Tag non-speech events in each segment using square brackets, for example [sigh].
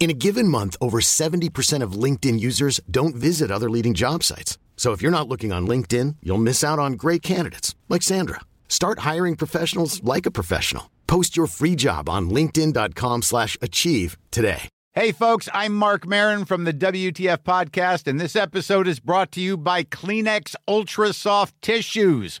In a given month, over 70% of LinkedIn users don't visit other leading job sites. So if you're not looking on LinkedIn, you'll miss out on great candidates like Sandra. Start hiring professionals like a professional. Post your free job on linkedin.com/achieve today. Hey, folks, I'm Marc Maron from the WTF Podcast, and this episode is brought to you by Kleenex Ultra Soft Tissues,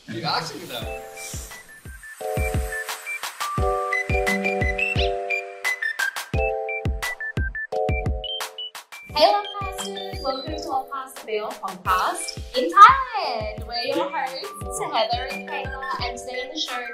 You asked me though. Hey, Lovecasters! Welcome to BL podcast in Thailand. We're your hosts, Heather and Kayla, and today on the show,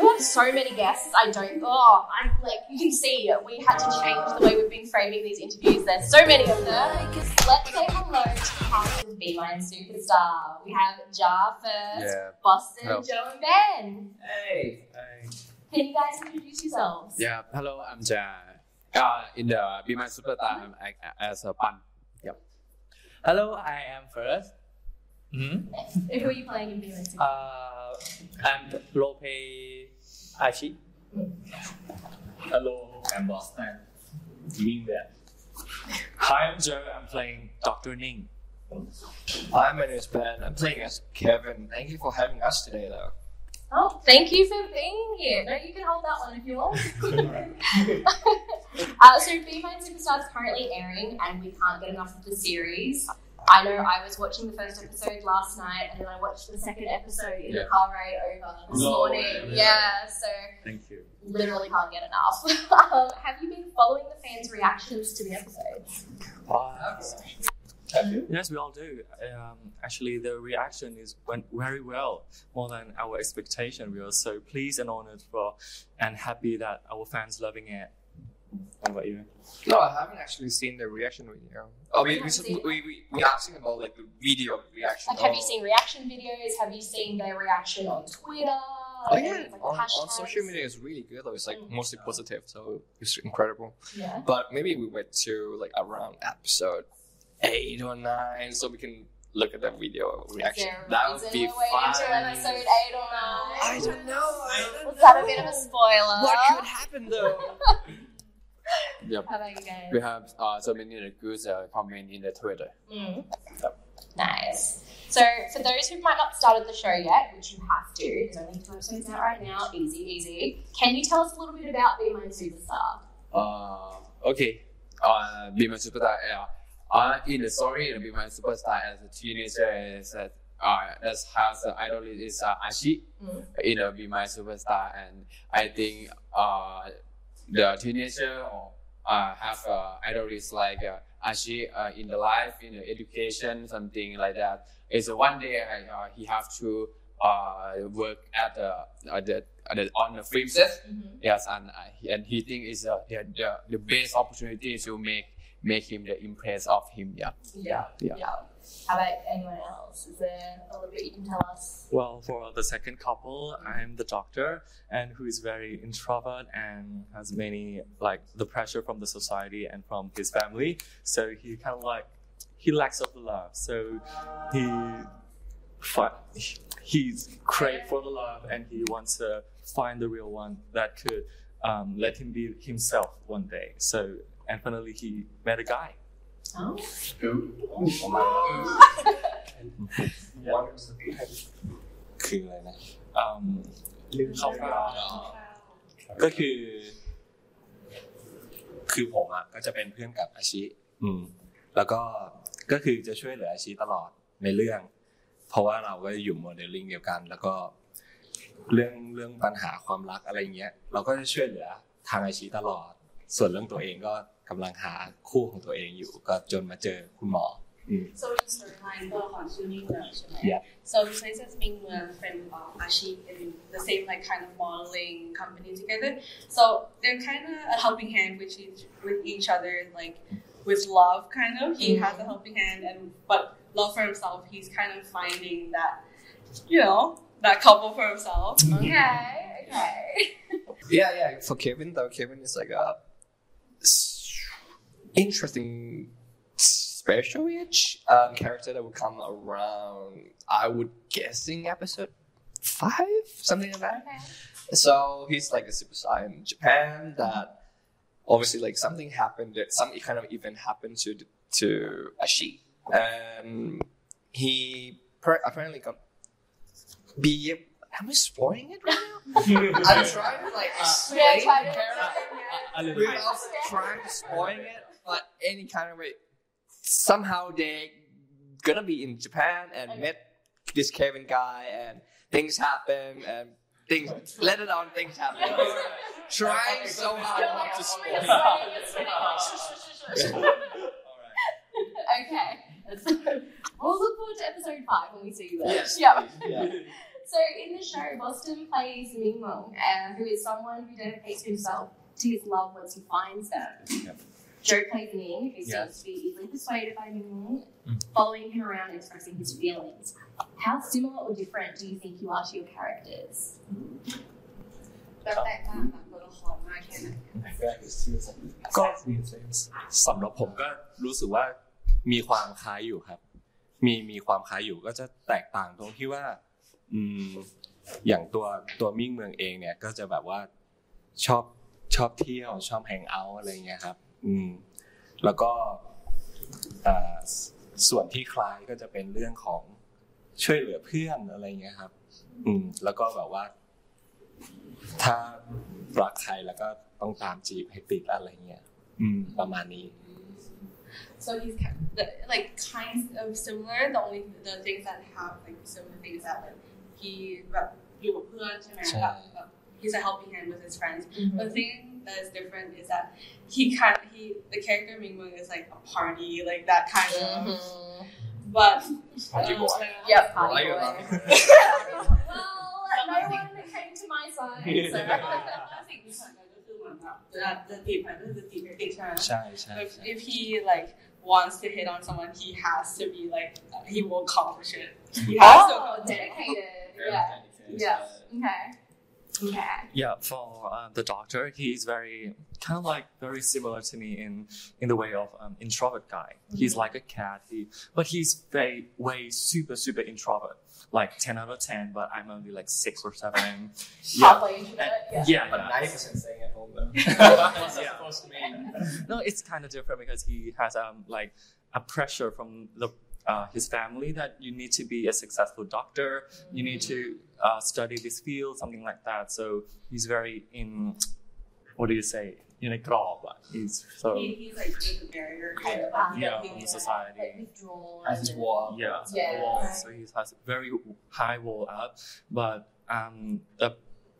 we have so many guests. I don't. Oh, I'm like you can see we had to change the way we've been framing these interviews. There's so many of them. Let's say hello to cast of Be Mine Superstar. We have Ja first, Yeah. Bosston, Hello. Jo, and Ben. Hey. Hey. Can you guys introduce yourselves? Yeah. Hello, I'm Ja. Uh, in the Be My Superstar, I'm as a pun. Yep. Hello, I am first. Hmm Who are you playing in Be Mine Superstar? Uh, I'm Lope Ashi. Hello, I'm Bosston. Being there. Hi, I'm Jo. I'm playing Dr. Ning. Hi, my name is Ben. I'm playing as Kevin. Thank you for having us today, though. Oh, thank you for being here. No, you can hold that one if you want. [laughs] [laughs] uh, so, Be Mine Superstar is currently airing, and we can't get enough of the series. I know I was watching the first episode last night, and then I watched the second episode in the Yeah. car ride over this No morning. way. Yeah, so Thank you. literally can't get enough. [laughs] um, have you been following the fans' reactions to the episodes? Yes, we all do. Um, actually, the reaction is went very well, more than our expectation. We are so pleased and honored for, and happy that our fans loving it. What about you? No, I haven't actually seen the reaction video. Oh, we, we, haven't seen it? we, we, we asking about like the video reaction. Like, have you seen reaction videos? Have you seen their reaction on Twitter? Oh yeah, Like, on, on social media is really good though. It's like Mm. mostly positive, so it's incredible. Yeah. But maybe we wait to like around episode eight or nine, so we can look at the video reaction. Is there a that would be fun. until episode eight or nine? I don't know. I don't Was that a bit of a spoiler? What could happen though? [laughs] Yep. How about you guys? We have uh, so many good uh, comment in the Twitter. Mm. Yep. Nice. So, for those who might not started the show yet, which you have to, there's only two episodes out right now, easy, easy. Can you tell us a little bit about Be My Superstar? Uh, okay. Uh, Be My Superstar. Yeah. Uh, in the story, Be My Superstar as a teenager is that uh, that's how the idol is uh, Ashi Mm. in Be My Superstar, and I think uh, the teenager or uh, have uh, idols like uh, Ashi uh, in the life, in the education, something like that. Is one day uh, he have to uh, work at the, at the, at the on the film set. Mm-hmm. Yes, and uh, and he think is uh, the, the the best opportunity to make make him the impress of him. Yeah. Yeah. Yeah. How about anyone else? Is there a little bit you can tell us? Well, for the second couple, I'm the doctor, and who is very introvert and has many like the pressure from the society and from his family. So he kind of like he lacks of the love. So he fi- he's crave for the love, and he wants to find the real one that could um, let him be himself one day. So and finally, he met a guy. Oh. คืออะไรนะ um ลืมเข้ามาก็คือ คือผมอะก็จะเป็นเพื่อนกับอาชิ อืม แล้วก็ก็คือจะช่วยเหลืออาชิตลอดในเรื่อง เพราะว่าเราก็อยู่โมเดลลิ่งเดียวกัน แล้วก็ เรื่องเรื่องปัญหาความรักอะไรเงี้ย เราก็จะช่วยเหลือทางอาชิตลอด ส่วนเรื่องตัวเองก็ กำลังหาคู่ของตัวเองอยู่ ก็จนมาเจอคุณหมอ อืม So in storyline ตัวของชื่อมิ่งเมืองใช่ไหม Yeah. So he plays as Ming Muang, friend of Ashi, in the same like kind of modeling company together. So they're kind of a helping hand with each with each other, like with love, kind of. He has a helping hand, and but love for himself, he's kind of finding that, you know, that couple for himself. Okay, okay. [laughs] Yeah, yeah. For Kevin, though, Kevin is like a s- interesting special-ish um, character that would come around. I would guess in episode five, something like that. So he's like a super star in Japan that obviously like something happened, some kind of event happened to to Ashi, and he per- apparently got be. Am I spoiling it right now? [laughs] I'm trying to like explain try the to- character a little bit. without trying to spoiling it, but any kind of way. Somehow they gonna be in Japan and met this Kevin guy, and things happen, and things let it on things happen. [laughs] Trying so hard not to spoil. [laughs] okay. [laughs] we'll look forward to episode five when we see you there. Yes. Yeah. Yeah. So in the show, Bosston plays Ming Mong, uh, who is someone who dedicates himself to his love once he finds them. Yep. Joe plays Ming, who Yeah. seems to be easily persuaded by Ming Mong, following him around and expressing his feelings. How similar or different do you think you are to your characters? แบบแตกต่างจากตัวละครมากแค่ไหนก็สำหรับผมก็รู้สึกว่ามีความคล้ายอยู่ครับ มีมีความคล้ายอยู่ก็จะแตกต่างตรงที่ว่าอืมอย่างตัวตัวมิ่งเมืองเองเนี่ยก็จะแบบว่าชอบชอบเที่ยวชอบแฮงเอาท์อะไรเงี้ยครับ อืมแล้วก็อ่าส่วนที่คล้ายก็จะเป็นเรื่องของช่วยเหลือเพื่อนอะไรเงี้ยครับ อืม แล้วก็แบบว่า ถ้ารักใครแล้วก็ต้องตามจีบให้ติดอะไรเงี้ย อืม ประมาณนี้ So he's kind of, the, like kind of similar. The only the things that have like similar things that like he แบบอยู่กับเพื่อนใช่ไหมใช่แบบแบบ he's a helping hand with his friends. But the thing that is different is that he kind he the character Ming Meng is like a party like that kind of. But Party boy. Yep. I like it. well, [laughs] [laughs] no one came to my side, so. สิ่งที่สำคัญก็คือเหมือนแบบเวลาจะจีบใครก็จะจีบให้ติดใช่ไหม ใช่ใช่ If, if he like wants to hit on someone, he has to be like he will accomplish it. He has to. Oh, dedicated. Yeah. Yeah. Okay. Okay. yeah, for uh, the doctor, he's very kind of like very similar to me in in the way of um, introvert guy. He's like a cat, he, but he's very way super super introvert, like ten out of ten. But I'm only like six or seven. [laughs] Yeah, Halfway into And- Yeah. yeah, But yeah. ninety percent staying at home though. [laughs] [laughs] Yeah. supposed to mean? no, it's kind of different because he has um like a pressure from the uh, his family that you need to be a successful doctor, you need to uh, study this field, something like that. So he's very in what do you say in a crowd. He's so He, he's like with the barrier kind of. Yeah. like, yeah he- from the society. Like. As his wall. Yeah, Yeah. wall. So he has a very high wall up, but um, the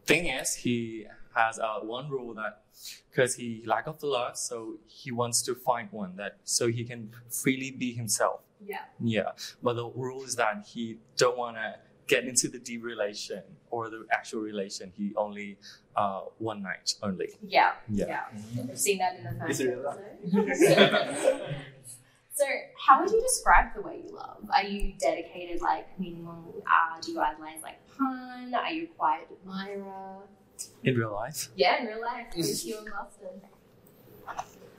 thing is, he has uh, one rule that because he lack of the love, so he wants to find one that so he can freely be himself. Yeah. Yeah. But the rule is that he don't want to get into the deep relation or the actual relation. He only uh, one night only. Yeah. Yeah. yeah. Mm-hmm. I've seen that in the first [laughs] so, how would you describe the way you love? Are you dedicated, like minimal? Uh, do you idolize like pun? Are you a quiet admirer? In real life? Yeah, in real life. Who's your master?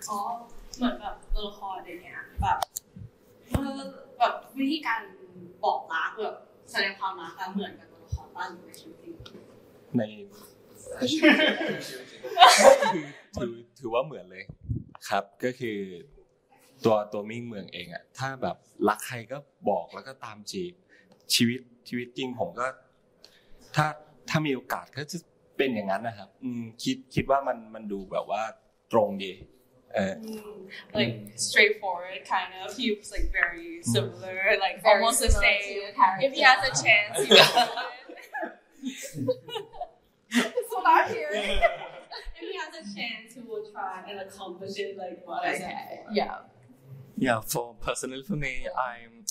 Oh, not that little hard in here, but แบบวิธีการบอกรักแบบแสดงความรักเหมือนกับตัวละครบ้านหรือในชีวิตจริงในถือถือว่าเหมือนเลยครับก็คือตัวตัวมิ่งเมืองเองอะถ้าแบบรักใครก็บอกแล้วก็ตามจีบชีวิตชีวิตจริงผมก็ ถ้าถ้ามีโอกาสก็จะเป็นอย่างนั้นนะครับ อืมคิดคิดว่ามันมันดูแบบว่าตรงดี Uh, mm, mm. Like straightforward kind of. He was like very mm. similar, like very almost the same. If he has a chance, he will. [laughs] That's what I'm hearing. [laughs] if he has a chance, he will try and accomplish it. Like what okay. I Yeah. Yeah. For personal, for me, I'm.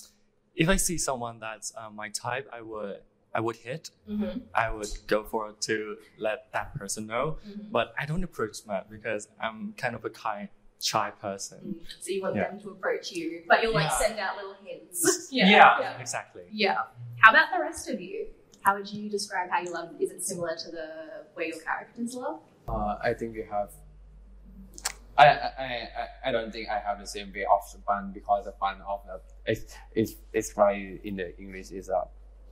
If I see someone that's uh, my type, I would I would hit. Mm-hmm. I would go for to let that person know. Mm-hmm. But I don't approach much because I'm kind of a kind shy person. So you want Yeah. them to approach you, but you'll like Yeah. send out little hints. [laughs] [laughs] Yeah, exactly. Yeah. How about the rest of you? How would you describe how you love? Is it similar to the way your characters love? Uh, I think we have. I, I, I, I don't think I have the same way of fun because the fun of the it's it's it's very in the English is uh,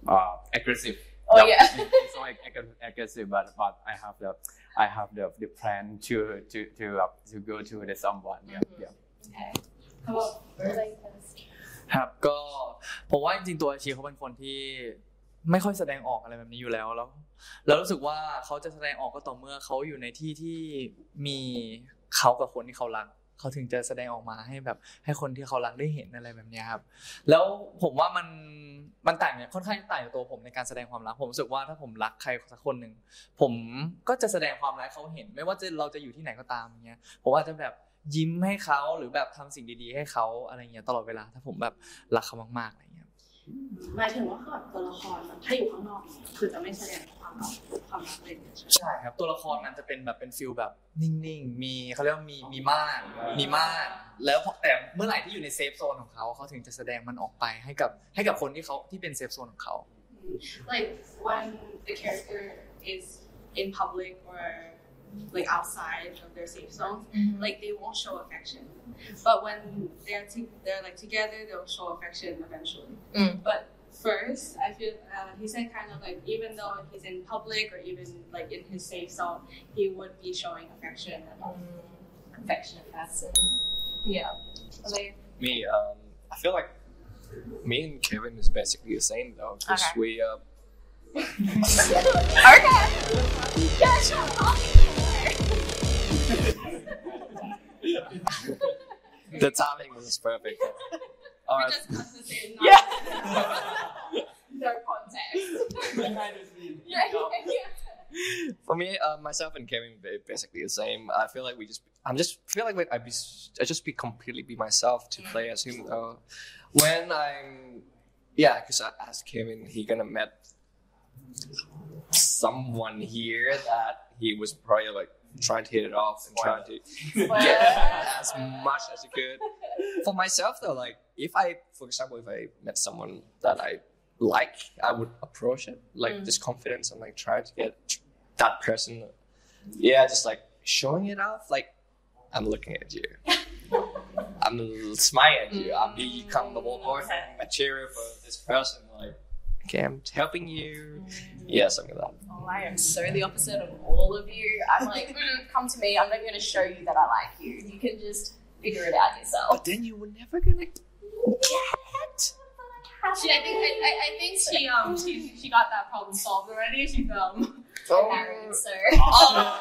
uh aggressive. Oh, yeah. it's like ag- aggressive, but but I have the I have the, the plan to to to uh, to go to the someone. Yeah, Mm-hmm. yeah. Okay. How about Verlaine first? ครับก็ผมว่าจริงๆตัวอาชีเขาเป็นคนที่ไม่ค่อยแสดงออกอะไรแบบนี้อยู่แล้วแล้วแล้วรู้สึกว่าเขาจะแสดงออกก็ต่อเมื่อเขาอยู่ในที่ที่มีเขากับคนที่เขารัก เขาถึงจะแสดงออกมาให้แบบให้คนที่เขารักได้เห็นอะไรแบบนี้ครับแล้วผมว่ามันมันต่างเนี่ยค่อนข้างต่างจากตัวผมในการแสดงความรักผมรู้สึกว่าถ้าผมรักใครสักคนหนึ่งผมก็จะแสดงความรักเขาเห็น ไม่ว่าจะเราจะอยู่ที่ไหนก็ตามอย่างเงี้ยผมอาจจะแบบยิ้มให้เขาหรือแบบทำสิ่งดีๆ ให้เขาอะไรเงี้ยตลอดเวลาถ้าผมแบบรักเขามากๆอะไรเงี้ย หมายถึงว่าแบบตัวละครมันถ้าอยู่ข้างนอกเนี่ยคือจะไม่แสดงความรักความรักเลยใช่ไหมใช่ครับ ตัวละครมันจะเป็นแบบเป็นฟิลแบบนิ่งๆ มีเขาเรียกว่ามีมีมากมีมาก แล้วพอแต่เมื่อไหร่ที่อยู่ในเซฟโซนของเขาเขาถึงจะแสดงมันออกไปให้กับให้กับคนที่เขาที่เป็นเซฟโซนของเขา like when the character is in public or like outside of their safe zone, like they won't show affection. But when they're to- they're like together, they'll show affection eventually. Mm. But first, I feel uh, he said kind of like even though he's in public or even like in his safe zone, he would be showing affection. Affectionate person. Yeah. Like, Me, um, I feel like me and Kevin is basically the same though, because Okay. we uh, [laughs] okay. Yeah, shut up. The timing was perfect. All right. just the same. Yeah. [laughs] no context. yeah. [laughs] For me, uh, myself and Kevin basically the same. I feel like we just, I'm just feel like I be, I just be completely be myself to play as him though. When I'm, yeah, because I asked Kevin, he gonna met someone here that he was probably like trying to hit it off and trying to [laughs] get as much as you could. For myself though, like if I, for example, if I met someone that I like, I would approach it like mm. this confidence and like try to get that person. Yeah, just like showing it off. Like I'm looking at you. [laughs] I'm smiling at you. I'm mm. being comfortable boyfriend material for this person. Like, okay, I'm [laughs] helping you. Yeah, something like that. Oh, I am so the opposite of all of you. I'm like, [laughs] mm, come to me. I'm not going to show you that I like you. You can just figure it out yourself. But then you were never gonna get. She, I think I, I, I think she um she, she got that problem solved already. She's um Married, so. Oh,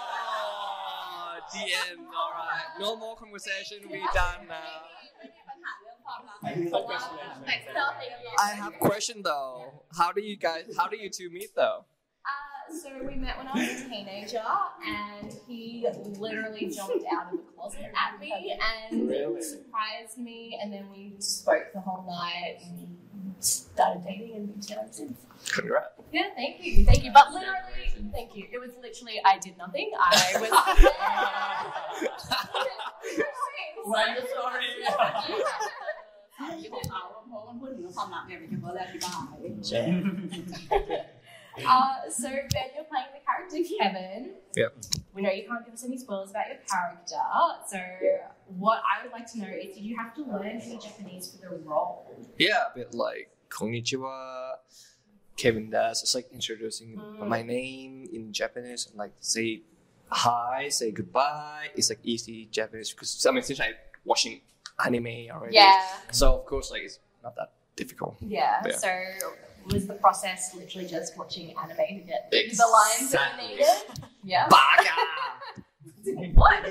[laughs] the end. All right. No more conversation. We done now. I have a question though. How do you guys? How do you two meet though? Uh, so we met when I was a teenager, and he literally jumped out of the closet at me and surprised me, and then we spoke the whole night and started dating and been together since. Congrats. Yeah, thank you, thank you. But literally, thank you. It was literally I did nothing. I was. [laughs] Why you [laughs] sorry? ที่ของเขาเพราะมันพูดถึงความรักเนี่ยเป็นคนแรกที่บ้า Uh, so Ben, you're playing the character Kevin. Yep. We know you can't give us any spoilers about your character. So what I would like to know is, did you have to learn any Japanese for the role? Yeah, a bit like konnichiwa. Kevin does. It's like introducing my name in Japanese and like say hi, say goodbye. It's like easy Japanese because I mean since I watching anime already. Yeah. So of course like it's not that difficult. Yeah. Yeah. So Was the process literally just watching anime to get the lines that you needed? Yeah. Baga! [laughs] what?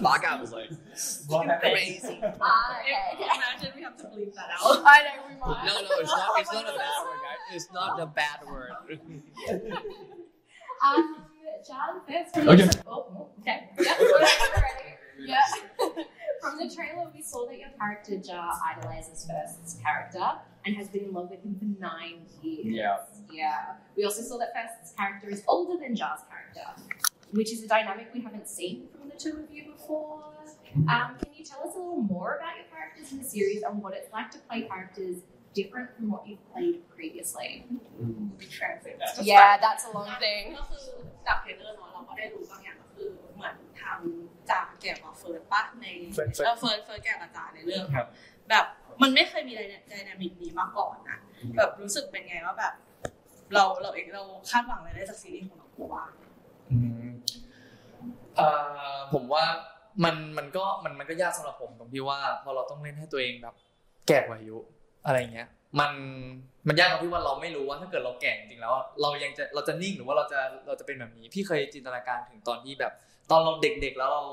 Baga was like crazy. [laughs] Ah, okay, okay. Imagine we have to bleep that out. [laughs] I know we might. No, no, it's not. It's not a bad word, guys. It's not a bad word. Um, John, first. From Okay. The, oh, okay. Yeah. [laughs] Ready? Yeah. from the trailer, we saw that your character Ja idolizes First's character and has been in love with him for nine years. Yeah. Yeah. We also saw that First's character is older than Ja's character, which is a dynamic we haven't seen from the two of you before. Um, can you tell us a little more about your characters in the series and what it's like to play characters different from what you've played previously? Translate. Yeah, that's a long thing. ก็คือจากเทรลเลอร์เนาะเราก็ได้รู้บางอย่างก็คือเหมือนทางจากแก่กว่าเฟิร์นปะในเฟิร์นเฟิร์นเออเฟิร์นเฟิร์นแก่กว่าจาในเรื่องครับแบบมันไม่เคยมีไดนามิกนี้มาก่อนนะแบบรู้สึกเป็นไงว่าแบบ เราเราเองเราคาดหวังอะไรได้จากซีรีส์ของเราบ้างอืมเอ่อผมว่ามันมันก็มันมันก็ยากสำหรับผมตรงที่ว่าพอเราต้องเล่นให้ตัวเองแบบ แก่กว่าอายุอะไรเงี้ย มัน มันยากตรงที่ว่าเราไม่รู้ว่าถ้าเกิดเราแก่จริงแล้ว เรายังจะเราจะนิ่งหรือว่าเราจะเราจะเป็นแบบนี้ พี่เคยจินตนาการถึงตอนที่แบบ ตอนเราเด็กๆแล้วเรา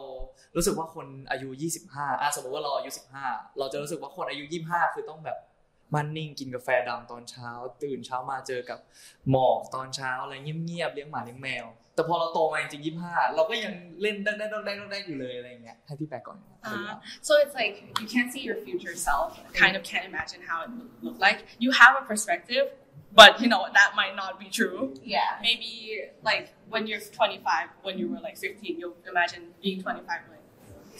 รู้สึกว่าคนอายุ 25อะสมมติว่าเราอายุ 15 เราจะรู้สึกว่าคนอายุ 25 คือต้องแบบมันนิ่งกินกาแฟดำตอนเช้า ตื่นเช้ามาเจอกับหมอกตอนเช้าอะไรเงียบๆเลี้ยงหมาเลี้ยงแมว แต่พอเราโตมาจริงๆ25 เราก็ยังเล่นได้ได้ได้ได้อยู่เลยอะไรเงี้ยให้พี่แปลก่อน Uh, so it's like you can't see your future self, kind of can't imagine how it would look like. You have a perspective, but you know that might not be true. Yeah. Maybe like when you're 25, when you were like 15, you'll imagine being 25, like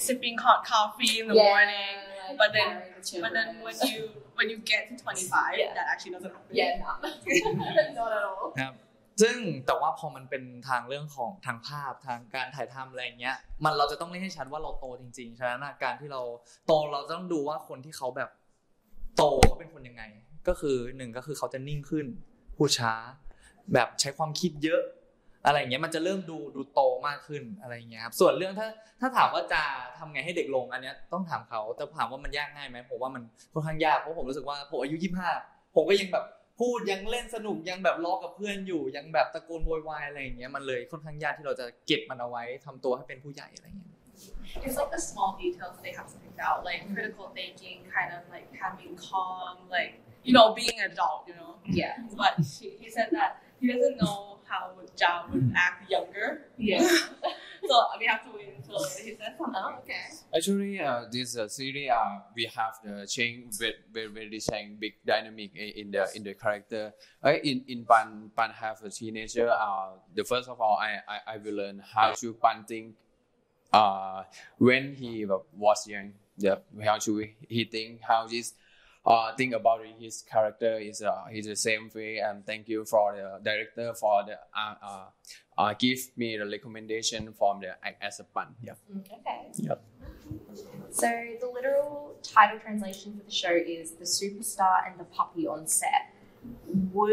sipping hot coffee in the Yeah, morning. like But then, married with but then children. when you when you get to 25, Yeah. that actually doesn't happen. Yeah, no. [laughs] not at all. ครับ ซึ่งแต่ว่าพอมันเป็นทางเรื่องของทางภาพทางการถ่ายทำอะไรเงี้ย มันเราจะต้องเล่นให้ชัดว่าเราโตจริง ๆ ฉะนั้นการที่เราโตเราต้องดูว่าคนที่เขาแบบโตเขาเป็นคนยังไง ก็คือหนึ่งก็คือเขาจะนิ่งขึ้นพูดช้า แบบใช้ความคิดเยอะอะไรเงี้ยมันจะเริ่มดูดูโตมากขึ้นอะไรเงี้ยครับส่วนเรื่องถ้าถ้าถามว่าจะทำไงให้เด็กลงอันเนี้ยต้องถามเขาแต่ถามว่ามันยากง่ายไหมผมว่ามันค่อนข้างยากเพราะผมรู้สึกว่าผมอายุยี่ห้าผมก็ยังแบบ พูดยังเล่นสนุกยังแบบล้อกับเพื่อนอยู่ยังแบบตะโกนโวยวายอะไรอย่างเงี้ยมันเลยค่อนข้างยากที่เราจะเก็บมันเอาไว้ทำตัวให้เป็นผู้ใหญ่อะไรอย่างเงี้ย It's like the small details they have to pick out, like critical thinking, kind of like having calm, like you know, being an adult, you know. Yeah. But she, he said that he doesn't know how Jao would act younger. Yeah. [laughs] so we have to wait until he says something. Oh, okay. Actually, uh, this uh, series, uh, we have the change very, very, very change big dynamic in, in the in the character. Uh, in in Pan Pan have a teenager. Uh, the first of all, I I, I will learn how to Pan think. Uh, when he was young, yeah, how to he think how this. Uh, think about his character is uh, he's the same way and thank you for the director for the uh, uh, uh, give me the recommendation from the act as a pan yeah Okay. Yep. So the literal title translation for the show is the superstar and the puppy on set. What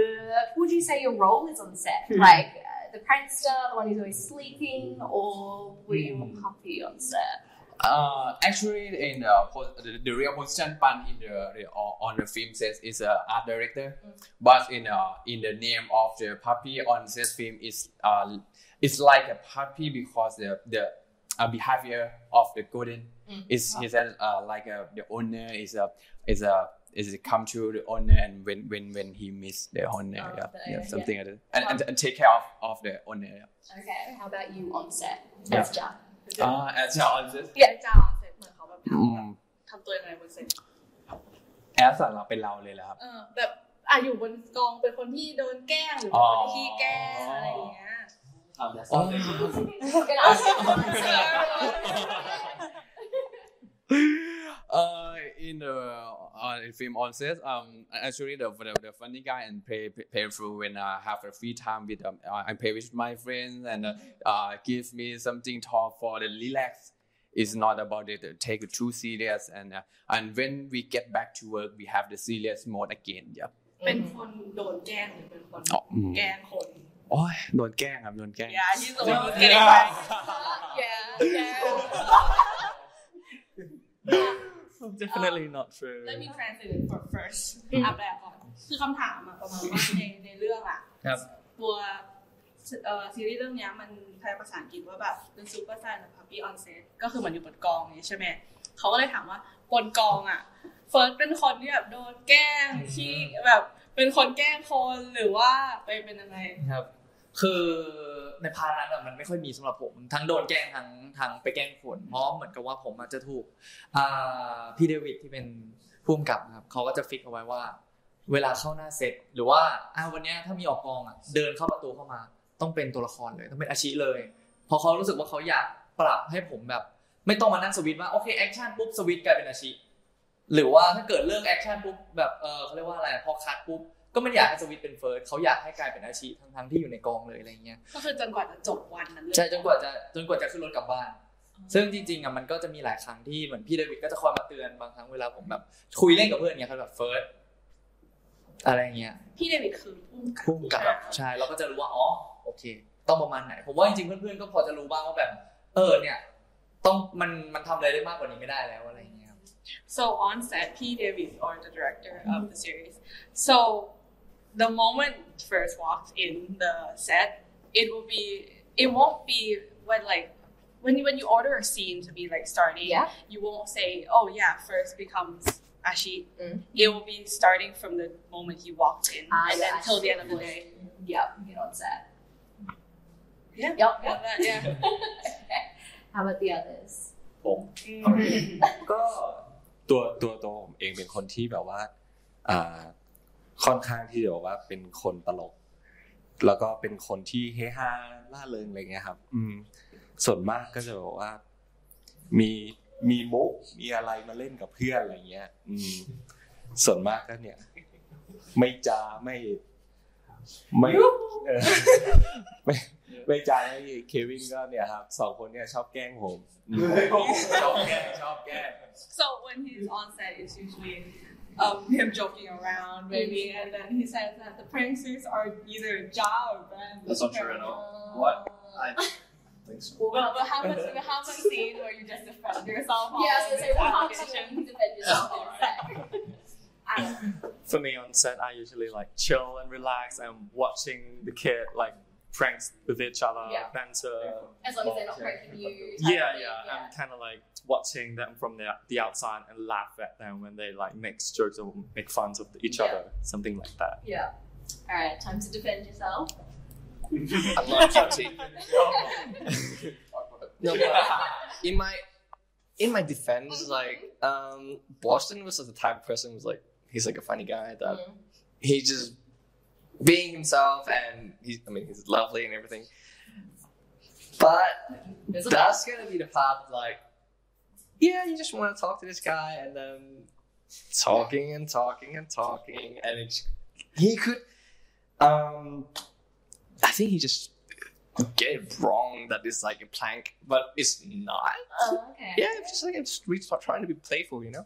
would you say your role is on set? Like uh, the prankster, the one who's always sleeping, or were you a puppy on set? Uh, actually, in uh, po- the, the real position pan in the, the uh, on the film set is a art director, but in uh, in the name of the puppy on set film is uh, it's like a puppy because the the uh, behavior of the golden Mm. is said uh, like a, the owner is a is a is it come to the owner and when when when he miss the owner Oh, yeah, the- yeah yeah. something like that and, and, and take care of, of the owner yeah. Okay. How about you on set? Yeah. As Jar? uh, as on set เปลี่ยนจาวเสร็จเหมือนเขาแบบทอืมำทำตัวยังไงบนเซ็ตแอสเราเป็นเราเลยแหละครับเออแบบอะอยู่บนกองเป็นคนที่โดนแกล้งหรือเป็นคนที่ขี้แกล้งอะไรอย่างเงี้ยอ๋อ Gonna ask you. uh, in the uh, in film on set, um, actually the, the the funny guy and play play through when I have a free time with um, uh, I play with my friends and uh, uh, give me something talk for the relax. It's not about it to take it too serious and uh, and when we get back to work, we have the serious mode again. Yeah. เป็นคนโดนแกล้งหรือเป็นคน อ๋ออืม แกล้งคน โอ้ยโดนแกล้งครับโดนแกล้ง Yeah, he's the one who's getting [laughs] pranked. Yeah, yeah. [laughs] [laughs] definitely not true Let me translate it for first อะแปลก่อนคือคำถามอะประมาณว่าในในเรื่องอะครับตัวเอ่อซีรีส์เรื่องเนี้ยมันแปลภาษาอังกฤษว่าแบบ The Super Saiyan of Puppy on Set ก็คือเหมันอยู่บนกองนี้ใช่ไหมเขาก็เลยถามว่าบนกองอะเฟิร์สเป็นคนที่แบบโดนแกล้งที่แบบเป็นคนแกล้งคนหรือว่าไปเป็นยังไงครับ คือในพาร์ทนั้นมันไม่ค่อยมีสำหรับผม ทั้งโดนแกล้งทั้งทั้งไปแกล้งคนเพราะเหมือนกับว่าผมอาจจะถูกพี่เดวิดที่เป็นผู้กำกับครับเขาก็จะฟิกเอาไว้ว่า เวลาเข้าหน้าเซตหรือว่าวันนี้ถ้ามีออกกองอะเดินเข้าประตูเข้ามา ต้องเป็นตัวละครเลยต้องเป็นอาชีเลยเพราะเขารู้สึกว่าเขาอยากปรับให้ผมแบบ ไม่ต้องมานั่งสวิตว่าโอเคแอคชั่นปุ๊บสวิตกลายเป็นอาชีหรือว่าถ้าเกิดเลิกแอคชั่นปุ๊บแบบเออเขาเรียกว่าอะไรพอคัดปุ๊บ ก็ไม่อยากให้สวิตช์เป็นเฟิร์สเขาอยากให้กลายเป็นอาชีทั้งทั้งๆที่อยู่ในกองเลยอะไรเงี้ยก็คือจนกว่าจะจบวันนั้นเลยใช่จนกว่าจะจนกว่าจะขึ้นรถกลับบ้าน ซึ่งจริงๆอะมันก็จะมีหลายครั้งที่เหมือนพี่เดวิดก็จะคอยมาเตือนบางครั้งเวลาผมแบบคุยเล่นกับเพื่อนเงี้ยเขาแบบเฟิร์สอะไรเงี้ยพี่เดวิดคือผู้กำกับพุ่งกับแบบใช่เราก็จะรู้ว่าอ๋อโอเค ต้องประมาณไหนผมว่าจริงๆเพื่อนๆก็พอจะรู้บ้างว่าแบบเออเนี่ยต้องมันมันทำอะไรได้มากกว่านี้ไม่ได้แล้วอะไรอย่างเงี้ยครับ So on set, P. Davies, or the director of the series. So the moment first walks in the set, it will be, it won't be when like, when you, when you order a scene to be like starting, Yeah. you won't say, oh yeah, first becomes Ashi. It will be starting from the moment he walked in Ah, and then yeah, till the Ashi. end of the day. Yep, you know what's that. Yeah. Yep, Yeah, that- yeah. [laughs] How about the others? ผมก็ตัวตัวตัวผมเองเป็นคนที่แบบว่า [laughs] อ่า ค่อนข้างที่จะบอกว่าเป็นคนตลก แล้วก็เป็นคนที่เฮฮาล่าเริงอะไรเงี้ยครับ อืม ส่วนมากก็จะบอกว่า มีมีมุกมีอะไรมาเล่นกับเพื่อนอะไรเงี้ย อืม ส่วนมากก็เนี่ย ไม่จาไม่ ไม่เออไม่ไม่จาไม่เควินก็เนี่ยครับสองคนเนี่ยชอบแกล้งผมอืมชอบแกล้งชอบแกล้ง So when he's on set, it's usually um, him joking around, maybe, and then he says that the pranksters are either Ja or Brand. That's not true at all. What? I think so. Well, but how much, how much scene where you just defend yourself? on Yeah, I was gonna say, this well, how allegation? you defend yourself on set? [laughs] For me on set, I usually like chill and relax and watching the kid like pranks with each other, Yeah. banter. As long as they're not pranking you. type Yeah, yeah, I'm kind of like watching them from the the outside and laugh at them when they like make jokes or make fun of each Yeah. other, something like that. Yeah. All right, time to defend yourself. [laughs] I'm not touchy. [laughs] no, in my in my defense, like um, Bosston was the type of person who's like he's like a funny guy that Mm. he just being himself and he I mean he's lovely and everything. But that's gonna be the part like yeah, you just want to talk to this guy and then talking and talking and talking and it's he could um I think he just get it wrong that it's like a plank, but it's not. Oh, okay. Yeah, it's just like it's we start trying to be playful, you know,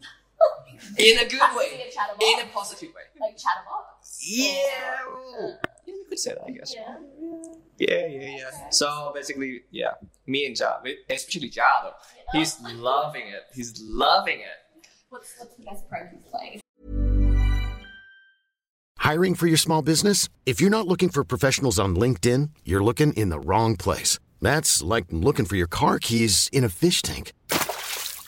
[laughs] in a good way, in a positive way. Like chat chatterbox. Yeah, oh, yeah, you could say that, I guess. Yeah. Yeah, yeah, yeah. So basically, yeah, me and Ja, especially Ja, though, he's loving it. He's loving it. What's what's the best prank you've? Hiring for your small business? If you're not looking for professionals on LinkedIn, you're looking in the wrong place. That's like looking for your car keys in a fish tank.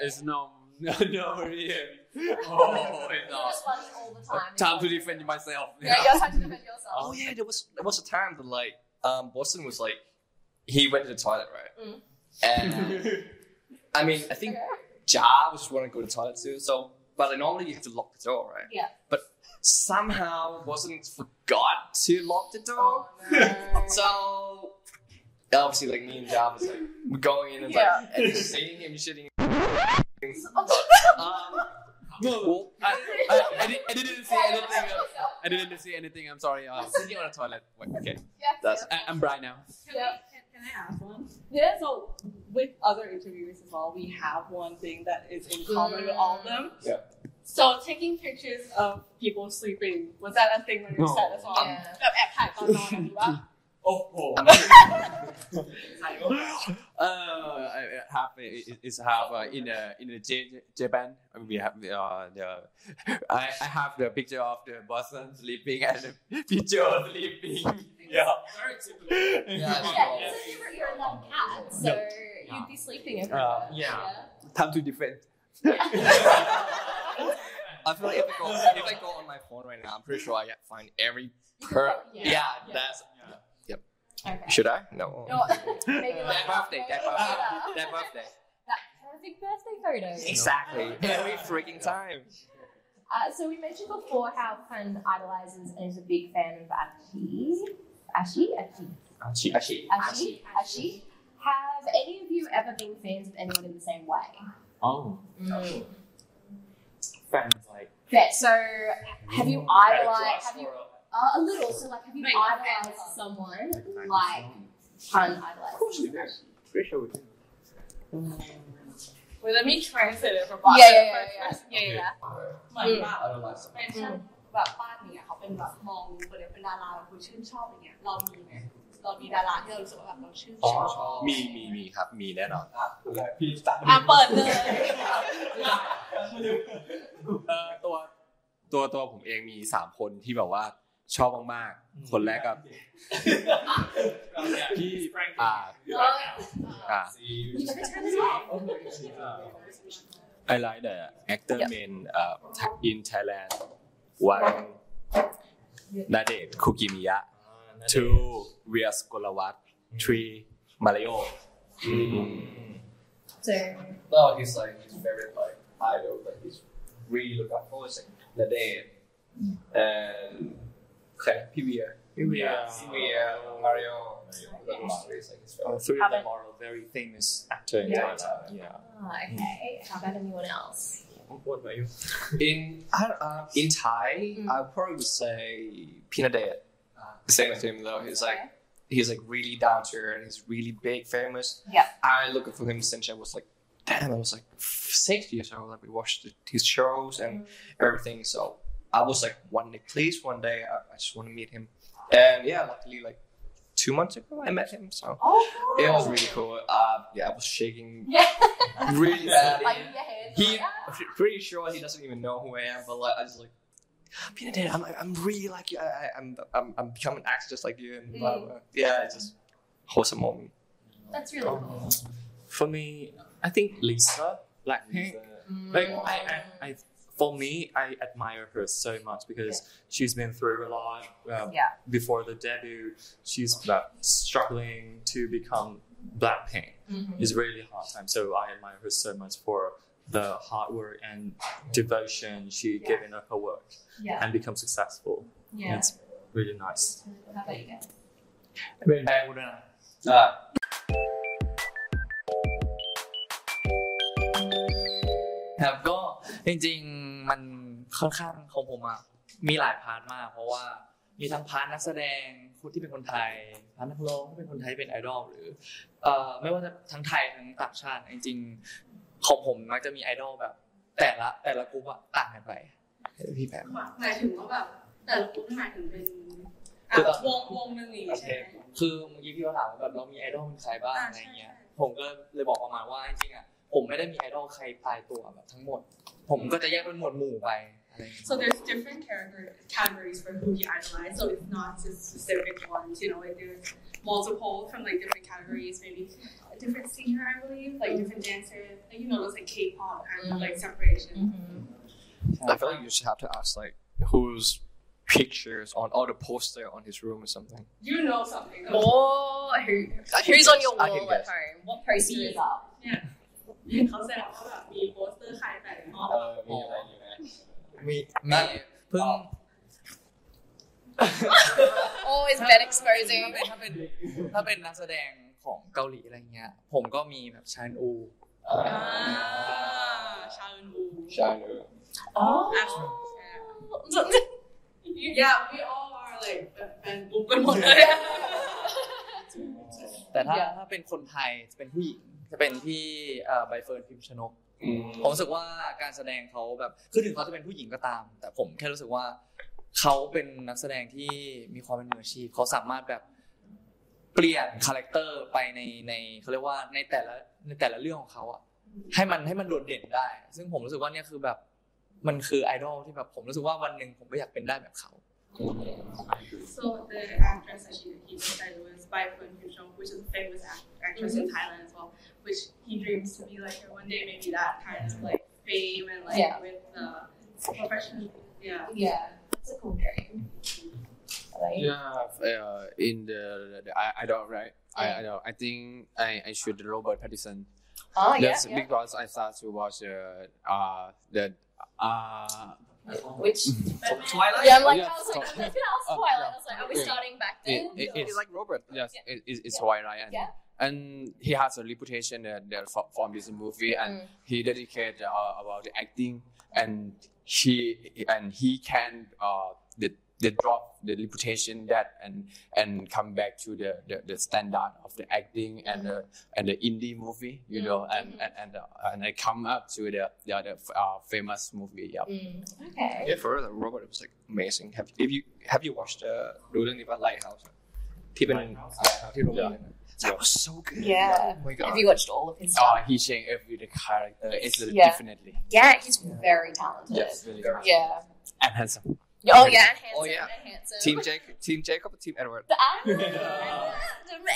It's no, no, no, yeah. Oh, [laughs] it's not. Just funny all the time. Time to defend myself. Yeah, you're trying to defend yourself. Oh yeah, there was there was a time that like um Bosston was like he went to the toilet right, Mm. and [laughs] I mean I think Ja was want to go to the toilet too. So but like, normally you have to lock the door right. Yeah. But somehow Bosston forgot to lock the door. Oh, so obviously like me and Ja was like going in and Yeah. like and just seeing him shitting. [laughs] um, No, I, I, I, did, I didn't see anything. I didn't see anything. I'm sorry. Uh, sitting on the toilet. Wait, okay. That's. I, I'm Brian now. Can, I, can, can I ask one? Yeah. So with other interviews as well, we have one thing that is in common with all of them. Yeah. So taking pictures of people sleeping was that a thing when you No. said as well? แ [laughs] บบแอบถ่ายตอนนอนกันหรือว่า Oh, uh, I I have it- it's have uh, in uh, in the J- Japan we have uh, the I, I have the picture of the Boston sleeping and the picture of sleeping. Yeah. Yeah, so you were, you're a cat, so you'd be sleeping everywhere. Uh, yeah. Time to defend. [laughs] I feel like if I go if I go on my phone right now, I'm pretty sure I get find every per Yeah. yeah, that's yep. Okay. Should I? No. No, [laughs] maybe like That birthday, that birthday, that birthday. That perfect birthday photo. Exactly. [laughs] Every freaking time. Uh, so we mentioned before how Fun idolizes and is a big fan of Ashi. Ashi? Ashi. Ashi, Ashi. Ashi? Ashi. Have any of you ever been fans of anyone in the same way? Oh. Mm. Fans like. Yeah, so have you idolized, have you, uh, a little, so like have you idolized someone like Fun idolized? Pretty sure we do. Well, let me translate it for Yeah, yeah, yeah, Boston. yeah, yeah, yeah. เหมือนแบบ Idolize เป็นช่างแบบบ้านเนี่ยเขาเป็นแบบมองคนเดียวเป็นดาราคุณชื่นชอบอย่างเงี้ยเรามีไหมเรามีดาราที่เรารู้สึกว่าแบบเราชื่นชอบมีมีมีครับ มีแน่นอน พี่ตัดอะเปิดเลยเอ่อตัวตัวตัวผมเองมีสามคนที่แบบว่า ชอบมากๆ คนแรกกับพี่อ่าอ่า I like the actor main uh, in Thailand one นาเดชน์คุกิมิยะ two เวียสกลวัต three มาริโอ So, No, he's like he's very like idol that he's really look up for is like Nadine and okay, PBA. PBA. PBA, Mario. He's like his Uh, favorite. three of them are very famous actor in Yeah. Thailand. Yeah. oh, okay. How about anyone else? What about you? In I, uh, in Thai, I probably would say Pinadate. The same with him though. He's like he's like really down to earth. And he's really big, famous. Yeah. I looked for him since I was like, damn, I was like six years old. Like we watched his shows and everything. So I was like, one day, please, one day, I, I just want to meet him. And yeah, luckily, like two months ago I met him. So Oh, it was really cool. Uh, yeah, I was shaking [laughs] Yeah. really bad. Like in your head. He like, ah. pretty sure he doesn't even know who I am, but like I just like. Benedict, I'm, I'm really like you. I, I, I'm, I'm, I'm becoming an actor just like you, and blah, Mm. blah. yeah, it's just wholesome moment. That's really cool. For me, I think Lisa Blackpink. Like I, I, I, for me, I admire her so much because she's been through a lot. Um, Yeah. Before the debut, she's uh, struggling to become Blackpink. Mhm. It's really hard time. So I admire her so much for the hard work and devotion she Yeah. given up her work Yeah. and become successful. Yeah. It's really nice. How about you guys? เป็นแฟนกูด้วยนะ Uh, ครับก็จริงๆ มันค่อนข้างของผมอะมีหลายพาร์ทมาก เพราะว่ามีทั้งพาร์ทนักแสดงคนที่เป็นคนไทยพาร์ทนักร้องที่เป็นคนไทยเป็นไอดอลหรือเอ่อไม่ว่าจะทั้งไทยทั้งต่างชาติจริงๆของผมมักจะมีไอดอลแบบ แต่ละแต่ละกลุ่มอะต่างกันไปพี่แปมหมายถึงว่าแบบแต่ละกลุ่มหมายถึงเป็นคือตอนวงวงหนึ่งอย่างนี้ใช่ไหมคือเมื่อกี้พี่เขาถามว่าแบบเรามีไอดอลเป็นใครบ้างอ่าอะไรเงี้ย ผมก็เลยบอกประมาณว่าจริงๆอะผมไม่ได้มีไอดอลใครตายตัวแบบทั้งหมด ผมก็จะแยกเป็นหมวดหมู่ไปอะไรเงี้ย So there's different character categories for who he idolized. So it's not just specific ones, you know, like there's multiple from like different categories, maybe a different singer, I believe, like different dancers, like you know, those like K-pop kind of like separation. I feel like you just have to ask like whose pictures on all the poster on his room or something. You know something. Or who, I can who's on guess. your I can wall at guess. home? What poster is up? เขาแซวว่าแบบมีโปสเตอร์ใครแต่งห้องมีมีเพิ่ง Always bed exposing. ถ้าเป็นถ้าเป็นนักแสดงของเกาหลีอะไรเงี้ย ผมก็มีแบบชานอูชาอึนอู Shiner. Oh. Yeah, we all are like แฟนบุ๊กกันหมดเลยแต่ถ้าถ้าเป็นคนไทยจะเป็นผู้หญิง จะเป็นที่เอ่อใบเฟิร์นพิมพ์ชนกผมรู้สึกว่าการแสดงเขาแบบคือถึงเขาจะเป็นผู้หญิงก็ตาม แต่ผมแค่รู้สึกว่าเขาเป็นนักแสดงที่มีความเป็นมืออาชีพเขาสามารถแบบเปลี่ยนคาแรคเตอร์ไปในในเขาเรียกว่าในแต่ละในแต่ละเรื่องของเขาอะให้มันให้มันโดดเด่นได้ ซึ่งผมรู้สึกว่าเนี่ยคือแบบมันคือไอดอลที่แบบผมรู้สึกว่าวันหนึ่งผมก็อยากเป็นได้แบบเขา So the actress that she he decided was Bai Kun Hyun which is a famous act- actress in Thailand as well, which he dreams to be like her one day, maybe that kind of like fame and like Yeah. with the profession. Yeah. Yeah, that's a cool dream. Yeah, uh, in the, the I, I don't right. I, I don't. I think I, I should Robert Pattinson. Oh, yeah, That's yeah. because I started to watch uh, uh the uh Which [laughs] Twilight. Yeah, I'm like, Yeah, I was like, [laughs] I was gonna ask Uh, Twilight. yeah. I was like, are we Yeah. starting back It, then? it, it's like Robert. Yes, it, it, it's Twilight, and, Yeah. and he has a reputation that, that from, from this movie, and Mm. he dedicated uh, about the acting, and he and he can uh, the, the drop the reputation that and and come back to the, the, the standard of the acting and the and the indie movie, you know, and and and, uh, and I come up to the the, the uh, famous movie. Yeah. Okay. Yeah, for real, Robert was like amazing. Have if you have you watched uh, รู้เรื่องนี้ป่ะ Lighthouse ที่เป็น Lighthouse ที่โรงเรียน That was so good. Yeah. Oh my god. Have you watched all of his stuff? Oh, he changed every the character. It's Yeah. definitely Yeah, he's very talented. yes, really good. Yeah. and handsome. Oh yeah, and handsome. Oh yeah. And handsome. Team Jacob, Team Jacob, Team Edward. Ah,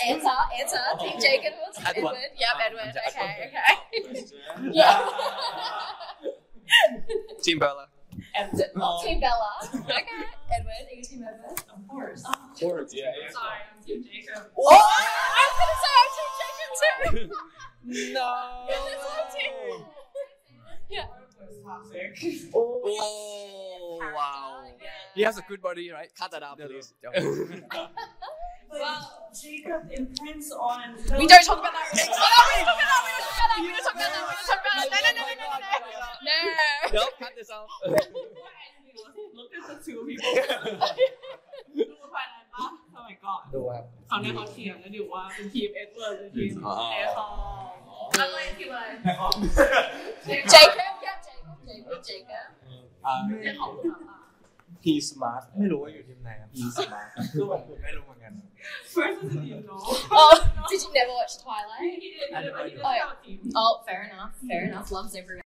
answer, answer. Team Jacob was Edward. Edward. Yep, Oh, Edward. Okay, okay. [laughs] yeah. [laughs] Team Bella. Team Bella. [laughs] Okay. Edward. Are you Team Edward? Of course. Of course, yeah. Sorry, I'm Team Jacob. Oh, I was gonna say I'm Team Jacob too. no. Yeah, that's my team. Yeah. [laughs] Oh wow! He has a good body, right? Cut that out, please. [laughs] Well, Jacob imprints on. We don't talk about that. We don't talk about that. We don't talk about that. We don't talk about that. We don't talk about that. No, no, no, no, no, no. No. Nope, cut this out. [laughs] Look at the two people. ดูภายในปะสมัยก่อน ดูครับ เขาเนี่ยเขาเถียงกันอยู่ว่าเป็นทีมเอ็ดเวิร์ดเป็นทีม อ๋อ แอร์คอลแล้วก็ทีมอะไร Jacob. Yeah, Jacob. Jacob. Jacob. เรื่องของคุณหมาป่า he smart ไม่รู้ว่าอยู่ทีมไหนครับ he smart คือผมผมไม่รู้เหมือนกัน First doesn't even know. Oh, did you never watch Twilight? He did, I did, I did. Oh, yeah. oh, fair enough. Fair enough. Loves everyone.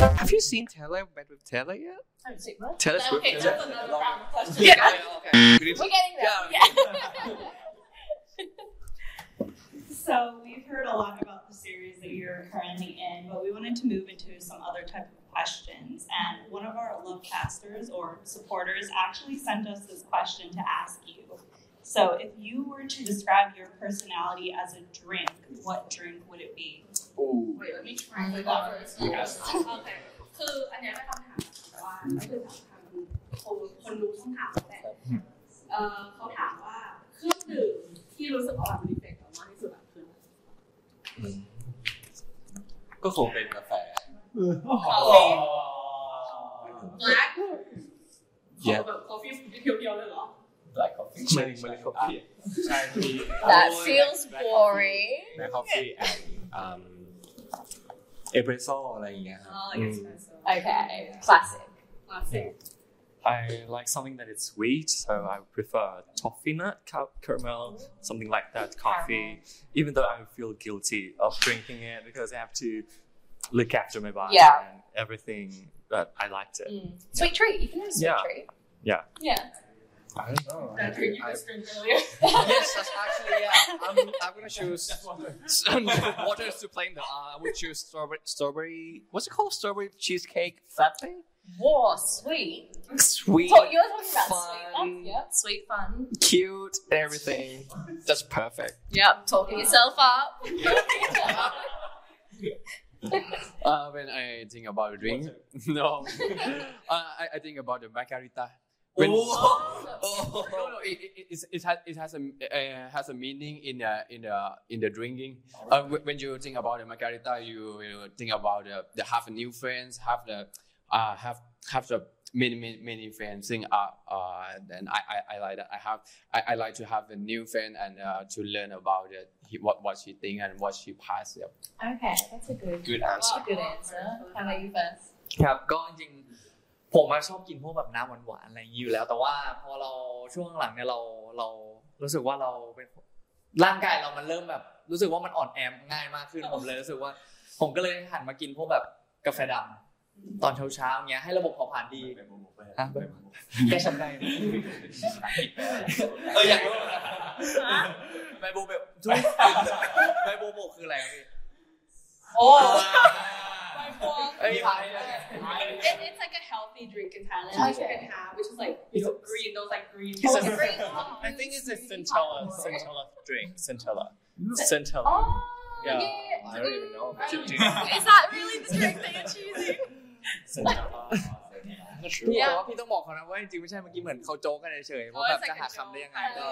Have you seen Taylor Met with Taylor yet? I've seen what? Taylor No, Swift. okay, is that's it? another round of questions. Yeah, okay. Good We're getting there. Yeah. So we've heard a lot about the series that you're currently in, but we wanted to move into some other type of questions. And one of our Lovecasters or supporters actually sent us this question to ask you. So if you were to describe your personality as a drink, what drink would it be? Ooh. Wait, let me try first. Yes. [laughs] Okay. ก็คงเป็นกาแฟ black เย็บแบบ coffee เพียวๆเลยเหรอ black coffee ไม่ไม่ได้ coffee ใช่มี That feels boring black coffee and um espresso อะไรอย่างเงี้ยครับ Oh, อืม Okay classic classic I like something that is sweet, so I prefer toffee nut, ca- caramel, something like that, coffee. Even though I feel guilty of drinking it because I have to look after my body Yeah. and everything, but I liked it. Mm. sweet treat you can have a sweet Yeah. treat Yeah. yeah I don't know. that I- drink you I- just drank earlier [laughs] yes, that's actually yeah. I'm, I'm gonna choose some water to play in the. Uh, I would choose strawberry. Strawberry. What's it called? Strawberry cheesecake frappe. Whoa, sweet. Sweet, So you're talking about sweet fun. ones, yeah? Sweet fun. Cute, everything. That's perfect. Yep, talking yourself up. [laughs] Uh, when I think about a drink, [laughs] no, uh, I, I think about the margarita. When, Oh. [laughs] no, no, it, it, it, it has it has a uh, has a meaning in the in the in the drinking. Uh, when you think about the margarita, you, you think about the, the have new friends, have the uh, have have the many many, many friends. Think uh, uh, then I, I, I like that. I have I, I like to have a new friend and uh, to learn about it, he, what what she think and what she passes. Okay, that's a good, Good answer. Good answer. How about you first? ครับก็จริงๆผมมาชอบกินพวกแบบน้ำหวานๆอะไรอย่างนี้อยู่แล้ว แต่ว่าพอเราช่วงหลังเนี่ยเราเรารู้สึกว่าเราเป็นร่างกายเรามันเริ่มแบบ รู้สึกว่ามันอ่อนแอง่ายมากขึ้นผมเลยรู้สึกว่า ผมก็เลยหันมากินพวกแบบกาแฟดำ ตอนเช้าๆเงี้ยให้ระบบเผาผลาญดีอะแกฉันได้เอออยากรู้ใบโบแบบจุ๊บใบโบโบคืออะไรครับพี่ Oh. Hey, hi. It, it's like a healthy drink in Thailand, which you can have, which is like you know, green, those like green. It's a- green I think it's a centella, centella drink, centella, centella. Oh, yeah. yeah. I don't even know. Is that really the drink that you're choosing? Centella. พี่แต่ว่าพี่ต้องบอกเขานะว่าจริงๆไม่ใช่เมื่อกี้เหมือนเขาโจ๊กกันเฉยๆว่าแบบจะหาคำได้ยังไงก็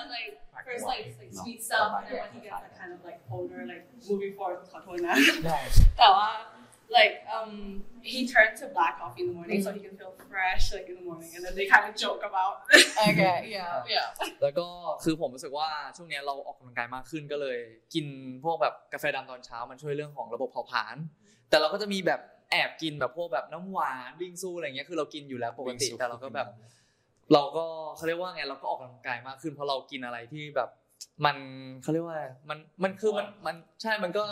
Uh, like first like like sweet stuff, and then when he gets that kind of like older, like moving forward, ขอโทษนะแต่ว่า like um he turned to black coffee in the morning so he can feel fresh like in the morning, and then they kind of joke about. Okay, yeah, yeah. แล้วก็คือผมรู้สึกว่าช่วงเนี้ยเราออกกำลังกายมากขึ้นก็เลย กินพวกแบบกาแฟดำตอนเช้ามันช่วยเรื่องของระบบเผาผลาญแต่เราก็จะมีแบบ แอบกินแบบพวกแบบน้ำหวานบิงซูอะไรเงี้ยคือเรากินอยู่แล้วปกติแต่เราก็แบบ เราก็เขาเรียกว่าไงเราก็ออกกำลังกายมากขึ้นเพราะเรากินอะไรที่แบบมันเขาเรียกว่าอะไรมันมันคือมันมันใช่มันก็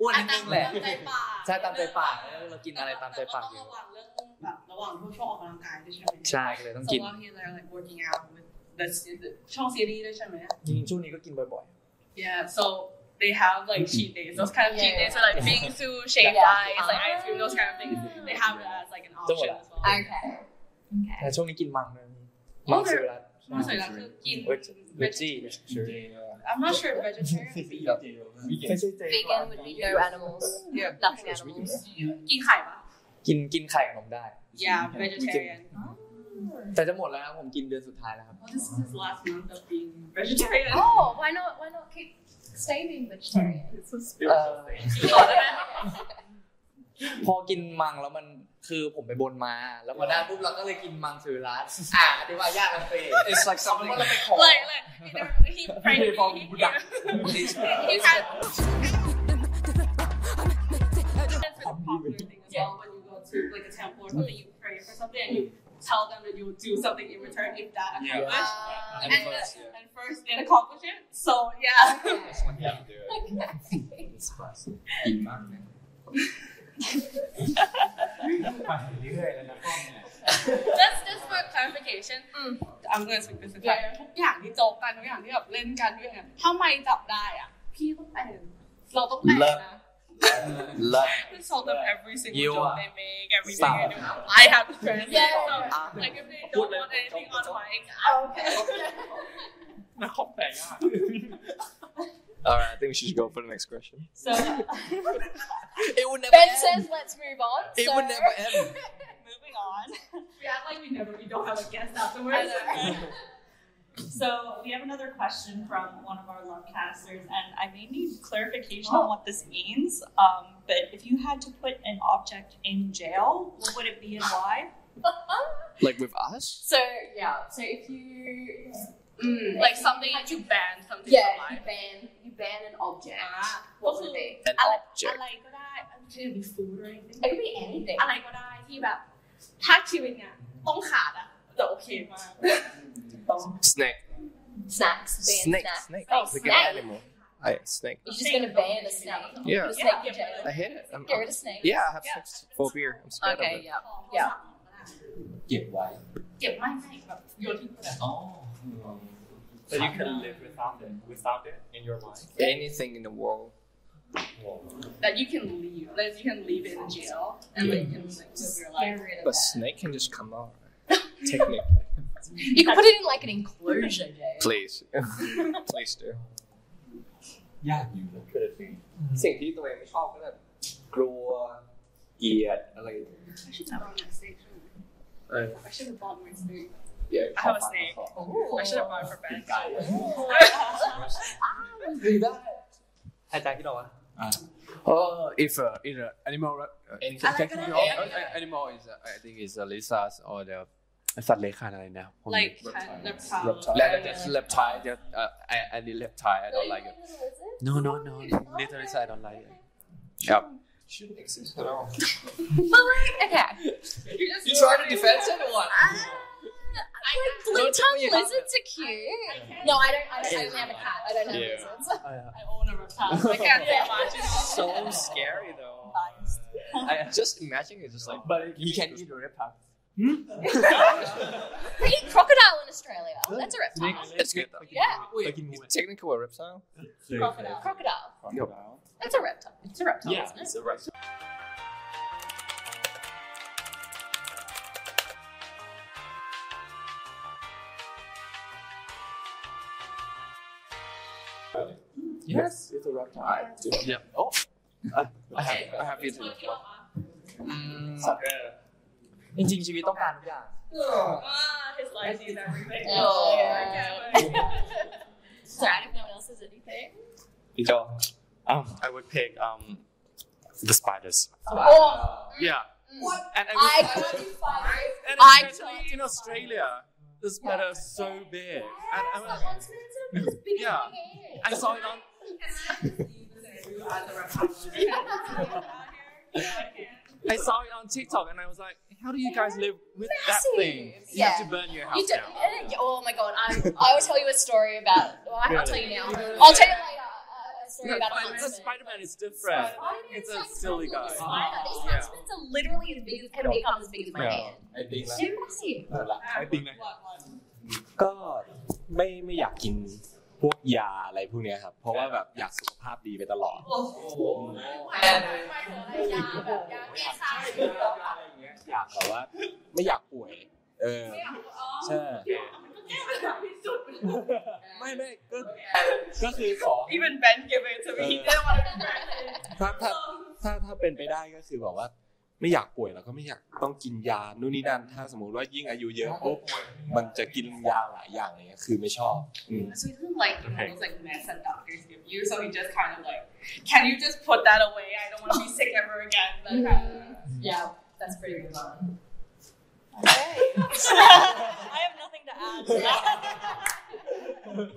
อ้วนนิดนึงแหละตามใจปากใช่ตามใจปากเรากินอะไรตามใจปากอยู่ระหว่างเรื่องแบบระหว่างพวกช่วงออกกำลังกายด้วยใช่ไหมใช่ก็เลยต้องกิน So while he's there like working out with the the ช่องซีรีส์ด้วยใช่ไหมจริงๆช่วงนี้ก็กินบ่อย Yeah, so they have like cheat days. Those kind of cheat Yeah. days are like bingsu, shaved Yeah. ice, like ice cream, those kind of things. They have it as like an option as well. Okay. ๆแต่ช่วงนี้กินมังเลยมังสวิรัตมังสวิรัติคือกินเวจี้ I'm not sure vegetarian. Vegan would be no animals. Yeah. Nothing animals. กินไข่ปะกินกินไข่กับนมได้ Yeah, vegetarian. แต่จะหมดแล้วนะผมกินเดือนสุดท้ายแล้วครับ Well, this is his last month of being vegetarian. Oh, why not? Why not keep stay being vegetarian? It's a เอ่อต่อได้ไหมพอกินมังแล้วมันคือผมไปบนมา แล้วพอได้ปุ๊บเราก็เลยกินมังสวิรัตอะอธิบายยากกันสิ It's like something. มันเป็นของ Like, like, he prayed. He, he, he had popular thing as well when you go to like a temple or something, you pray for something and you tell them that you will do something in return if that Yeah. accomplished. Uh, and, and first, uh, and first they accomplish it. So yeah. Just just for clarification I'm gonna speak this in Thai ทุกอย่างที่โจกกันทุกอย่างที่แบบเล่นกันด้วยเนี่ยทำไมจับได้อะ พี่ต้องแต่งเราต้องแต่งนะ Love. Insult them every single you joke they make, everything Stop. they do. I have to yeah. them. Like if they don't want anything on mic, okay. All right, I think we should go for the next question. So [laughs] it would never. Ben end. says, "Let's move on." It so. would never end. [laughs] Moving on. We act like we never. We don't have a guest afterwards. [laughs] So we have another question from one of our Lovecasters, and I may need clarification oh. on what this means. Um, but if you had to put an object in jail, what would it be and why? [laughs] like with us? So yeah. So if you mm, like if something you, you ban something. Yeah, you ban you ban an object. Ah. What also, would it be? An I, object. I like that. Could it be food or anything? It could be anything. อะไรก็ได้ที่แบบถ้าชีวิตเนี้ยต้องขาดอะจะโอเคมาก Snake. Snacks. Ban snake. Snake. Oh, like snake. an animal. I, snake. You're just gonna ban a snake. Yeah. Yeah. I hate it. I'm, Get rid of snake. Yeah, I have yeah. sex phobia. I'm scared okay, of it. Okay. Yeah. Yeah. Get white. Get white. You're looking that. Oh. So you can live without it, without it in your life. Anything in the world. That you can leave, that you can leave it in jail, and yeah. then you can like, live your life. But snake can just come out, [laughs] technically. You can put it in like an enclosure, Jay. Please. [laughs] Please do. ยากอยู่นะ สิ่งที่ตัวเองไม่ชอบก็แบบกลัวเกลียดอะไร I should have brought my snake shouldn't เออ I I should have bought my snake Yeah, I have a snake I should have bought it for Ben ดีได้ อาจารย์คิดเอาวะ [laughs] Uh, if uh, in an animal, uh, Anything. technically, all, uh, animal is uh, I think is uh, lizards or the สัตว์เลื้อยคลานอะไรนะพวกนี้ like kind of reptile Reptile. That's reptile. Just, uh, I, I need reptile. I don't like it. No, no, no. Little lizard, I don't like it. Yep. Shouldn't exist at all. But like, okay. you just You trying to defend it or what? Like blue tongue lizards are cute. No, I don't. I don't. I only have a cat. I don't have Yeah. lizards. I own a reptile I can't say much you know So scary though. I just imagine it's just like. But you can eat a reptile. Hmm? We eat crocodile in Australia. That's a reptile. It's good though. Yeah. It's technically a reptile. Crocodile. Crocodile. That's a reptile. It's a reptile, Yeah, isn't it? it's a reptile. Yes, it's a reptile. Yep. Oh, I, I have, I have eaten it. จริงๆชีวิตต้องการทุกอย่าง Ah, his life sees everything Oh, yeah. Sad if no one else says anything. Um, I would pick um, the spiders. Oh. Yeah. What? And, and, I can't find it. and I especially in Australia, the spider is so big. And, and It's bigger [laughs] yeah, than my hand. I saw it on. [laughs] [laughs] I saw it on TikTok and I was like, how do you guys live with that thing? You have to burn your house You do, down. eh, [laughs] oh my god! I'm, I will tell you a story about. Well, I can't tell you now. Really? I'll tell you later. Uh, a story No, about a Spider- huntsman. Spider-Man is different. It's a silly guy. These Yeah. huntsmans are literally as big as can become as big as my Yeah. hand. I think They're massive. ไอ้ปิงนะ ก็ไม่ไม่อยากกินพวกยาอะไรพวกเนี้ยครับ เพราะว่าแบบอยากสุขภาพดีไปตลอด อยาก แบบว่า ไม่อยากป่วย เออใช่ไม่ไม่ก็ก็คือขอ Even Ben gave it to me. He didn't want to be ถ้าถ้าถ้าถ้าเป็นไปได้ก็คือแบบว่า ไม่อยากป่วยแล้วก็ไม่อยากต้องกินยานู่นนี่นั่นถ้าสมมติว่ายิ่งอายุเยอะปุ๊บมันจะกินยาหลายอย่างอะไรเงี้ยคือไม่ชอบอืม So he doesn't like the those like medicine doctors give you. So he just kind of like, can you just put that away? I don't want to be sick ever again. That kind of. Yeah, that's pretty good one. [laughs] I have nothing to add [laughs] to that.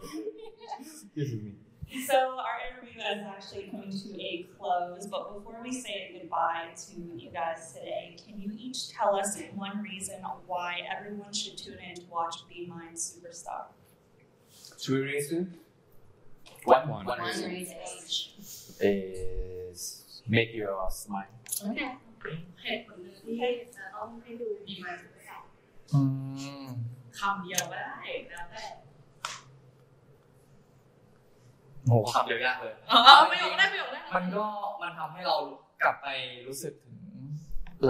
so our interview is actually coming to a close, but before we say goodbye to you guys today, can you each tell us one reason why everyone should tune in to watch Be Mine Superstar? Two reasons. One. One, One reason reason. is make you smile. Okay. เหตุผลหนึ่งที่จะต้องให้ดูดีมาสุดท้ายอืมคำเดียวก็ได้แล้วแต่โหคำเดียวยากเลยเออไม่ยอมได้ไม่ยอมได้มันก็มันทำให้เรากลับไปรู้สึกถึง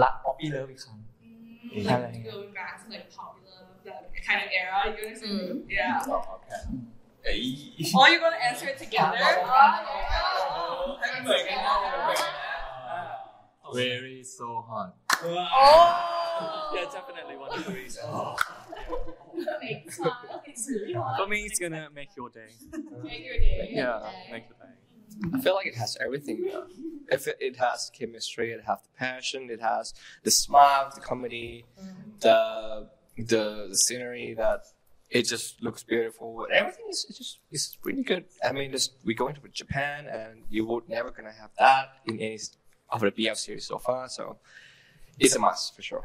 ละป๊อปปี้เลิฟอีกครั้งอะไรอย่างเงี้ย going back to like popular that kind of era you know what I'm saying? yeah Okay. oh you're gonna answer it together very so hot oh yeah definitely one of the reasons It's really hard. for me it's gonna make your day Make your day. yeah make your day I feel like it has everything. Though. If it, it has chemistry, it has the passion, it has the smile, the comedy, the the, the scenery that it just looks beautiful. Everything is just it's really good. I mean, this, we're going to Japan, and you would never gonna have that in any of the BL series so far. So it's a must for sure.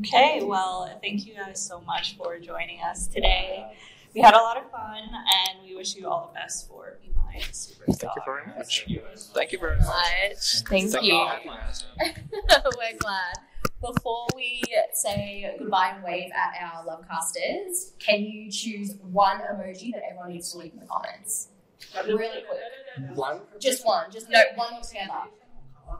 Okay, well, thank you guys so much for joining us today. We had a lot of fun, and we wish you all the best for Be Mine Superstar. Thank you very much. Thank you very much. much. Thank Thank you. you for. [laughs] We're glad. Before we say goodbye and wave at our lovecasters, can you choose one emoji that everyone needs to leave in the comments? Really quick. One. Just one. Just no one altogether.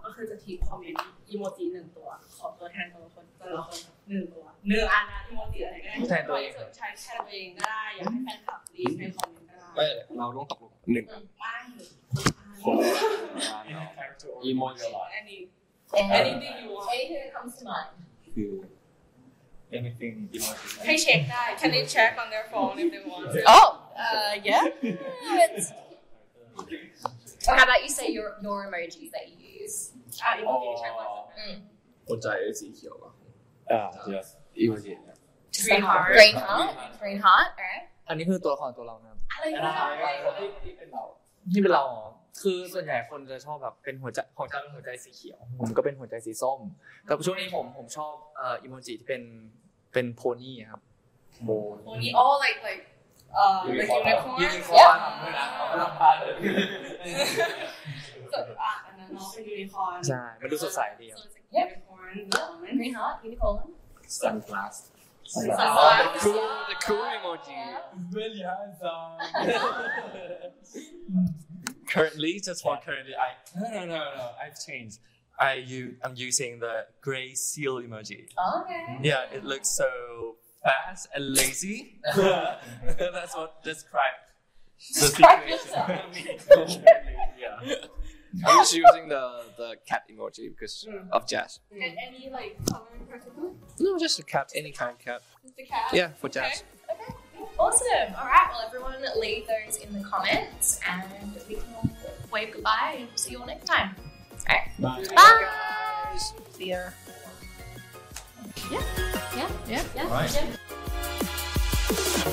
ก็คือจะทีคอมเมนต์อีโมจิหนึ่งตัว ขอตัวแทนแต่ละคนแต่ละคนหนึ่งตัวหนึ่งอันนะอีโมจิอะไรก็ได้แทนตัวเองใช้แทนตัวเองก็ได้อยากให้แฟนคลับรีบในคอมเมนต์ก็ได้ไม่เราต้องตกลงหนึ่งไม่ Emoji. any And anything you want anything that comes to mind. คือ anything emoji ให้เช็คได้ Can they check on their phone if they want to Oh, uh, yeah. [laughs] It's- Or how about you say your your emojis that you use? อ่ะอีโมจิใช้ว่า Mm. หัวใจสีเขียวอ่ะ อ่า yes Emoji. Green heart Green heart. Green heart. Alright. อันนี้คือตัวละครตัวเรานะครับ อะไรนะ ที่เป็นเราที่เป็นเราอ๋อ คือส่วนใหญ่คนจะชอบแบบเป็นหัวใจของจ้าเป็นหัวใจสีเขียว ผมก็เป็นหัวใจสีส้ม แต่ช่วงนี้ผมผมชอบเอ่ออีโมจิที่เป็นเป็นโพนี่ครับโบ Pony oh like like uh like unicorn ยูนิคอร์นด้วยนะเอาไม่ต้องพลาดเลย so อะอันนั้นเนาะเป็นยูนิคอร์นใช่ มันดูสดใสดีครับ so it's like unicorn element Green heart. Unicorn. sunglass Sunglass. The cool, the cool emoji. really handsome currently just for currently I no no no no I've changed I you I'm using the gray seal emoji Okay. Yeah, it looks so fast and lazy. [laughs] [laughs] That's what describes the Describe situation. [laughs] yeah. I'm just using the the cat emoji because hmm. of jazz. and any like color in particular No, just a cat, any kind of cat. just the cat Yeah, for jazz. Awesome. All right. Well, everyone, leave those in the comments, and we can all wave goodbye and see you all next time. All right. Bye. Bye. See ya. Yeah. Yeah. Yeah. Yeah. All right. yeah.